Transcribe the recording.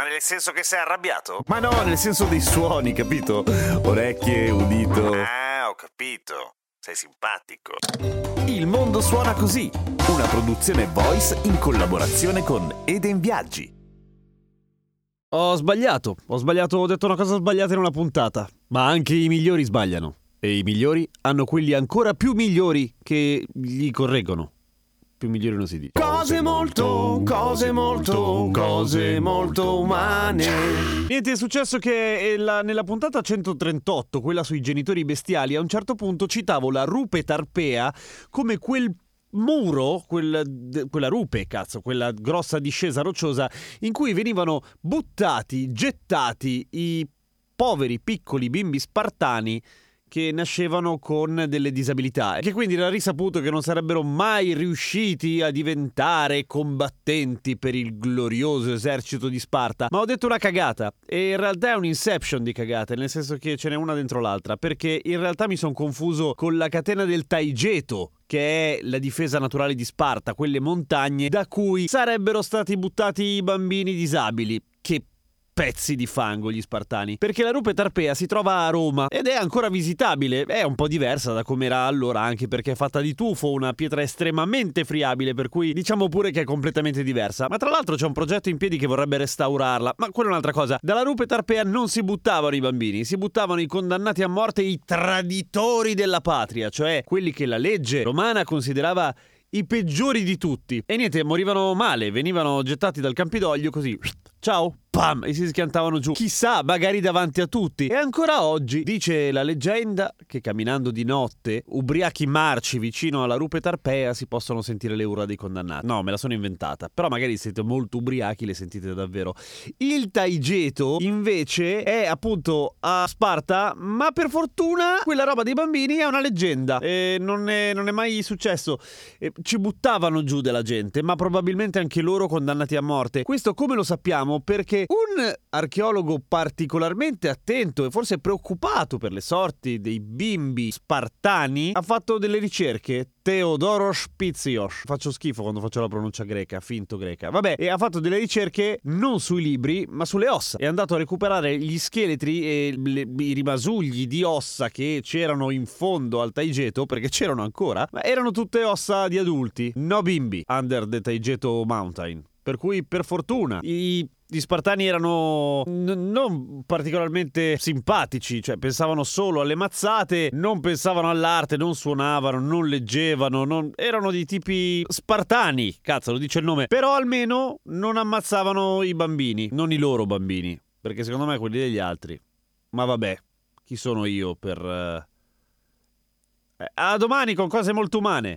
Ma nel senso che sei arrabbiato? Ma no, nel senso dei suoni, capito? Orecchie, udito. Ah, ho capito. Sei simpatico. Il mondo suona così, una produzione voice in collaborazione con Eden Viaggi. Ho sbagliato, ho sbagliato, ho detto una cosa sbagliata in una puntata. Ma anche i migliori sbagliano. E i migliori hanno quelli ancora più migliori che gli correggono. Più migliori non si dice. Cose molto, cose molto, cose molto umane. Niente, è successo che eh, la- nella puntata 138, quella sui genitori bestiali, a un certo punto citavo la rupe tarpea come quel muro, quel- d- quella rupe, cazzo, quella grossa discesa rocciosa in cui venivano buttati, gettati i poveri piccoli bimbi spartani che nascevano con delle disabilità e che quindi era risaputo che non sarebbero mai riusciti a diventare combattenti per il glorioso esercito di Sparta. Ma ho detto una cagata e in realtà è un inception di cagate, nel senso che ce n'è una dentro l'altra, perché in realtà mi sono confuso con la catena del Taigeto, che è la difesa naturale di Sparta, quelle montagne da cui sarebbero stati buttati i bambini disabili. Pezzi di fango gli spartani. Perché la rupe tarpea si trova a Roma ed è ancora visitabile. È un po' diversa da come era allora, anche perché è fatta di tufo, una pietra estremamente friabile, per cui diciamo pure che è completamente diversa. Ma tra l'altro c'è un progetto in piedi che vorrebbe restaurarla. Ma quella è un'altra cosa. Dalla rupe tarpea non si buttavano i bambini, si buttavano i condannati a morte, i traditori della patria, cioè quelli che la legge romana considerava i peggiori di tutti. E niente, morivano male, venivano gettati dal Campidoglio così. Ciao, pam, e si schiantavano giù. Chissà, magari davanti a tutti. E ancora oggi dice la leggenda che camminando di notte, ubriachi marci vicino alla rupe tarpea, si possono sentire le urla dei condannati. No, me la sono inventata. Però magari siete molto ubriachi, le sentite davvero. Il Taigeto, invece, è appunto a Sparta, ma per fortuna quella roba dei bambini è una leggenda. E non è, non è mai successo. E ci buttavano giù della gente, ma probabilmente anche loro condannati a morte. Questo come lo sappiamo? Perché un archeologo particolarmente attento e forse preoccupato per le sorti dei bimbi spartani ha fatto delle ricerche. Teodoros Pizios. Faccio schifo quando faccio la pronuncia greca, finto greca. Vabbè, e ha fatto delle ricerche non sui libri, ma sulle ossa. È andato a recuperare gli scheletri e le- i rimasugli di ossa che c'erano in fondo al Taigeto, perché c'erano ancora, ma erano tutte ossa di adulti, no bimbi, under the Taigeto Mountain. Per cui, per fortuna, i gli spartani erano n- non particolarmente simpatici, cioè pensavano solo alle mazzate, non pensavano all'arte, non suonavano, non leggevano, non- erano di tipi spartani, cazzo lo dice il nome, però almeno non ammazzavano i bambini, non i loro bambini, perché secondo me quelli degli altri. Ma vabbè, chi sono io per... eh, A domani con cose molto umane.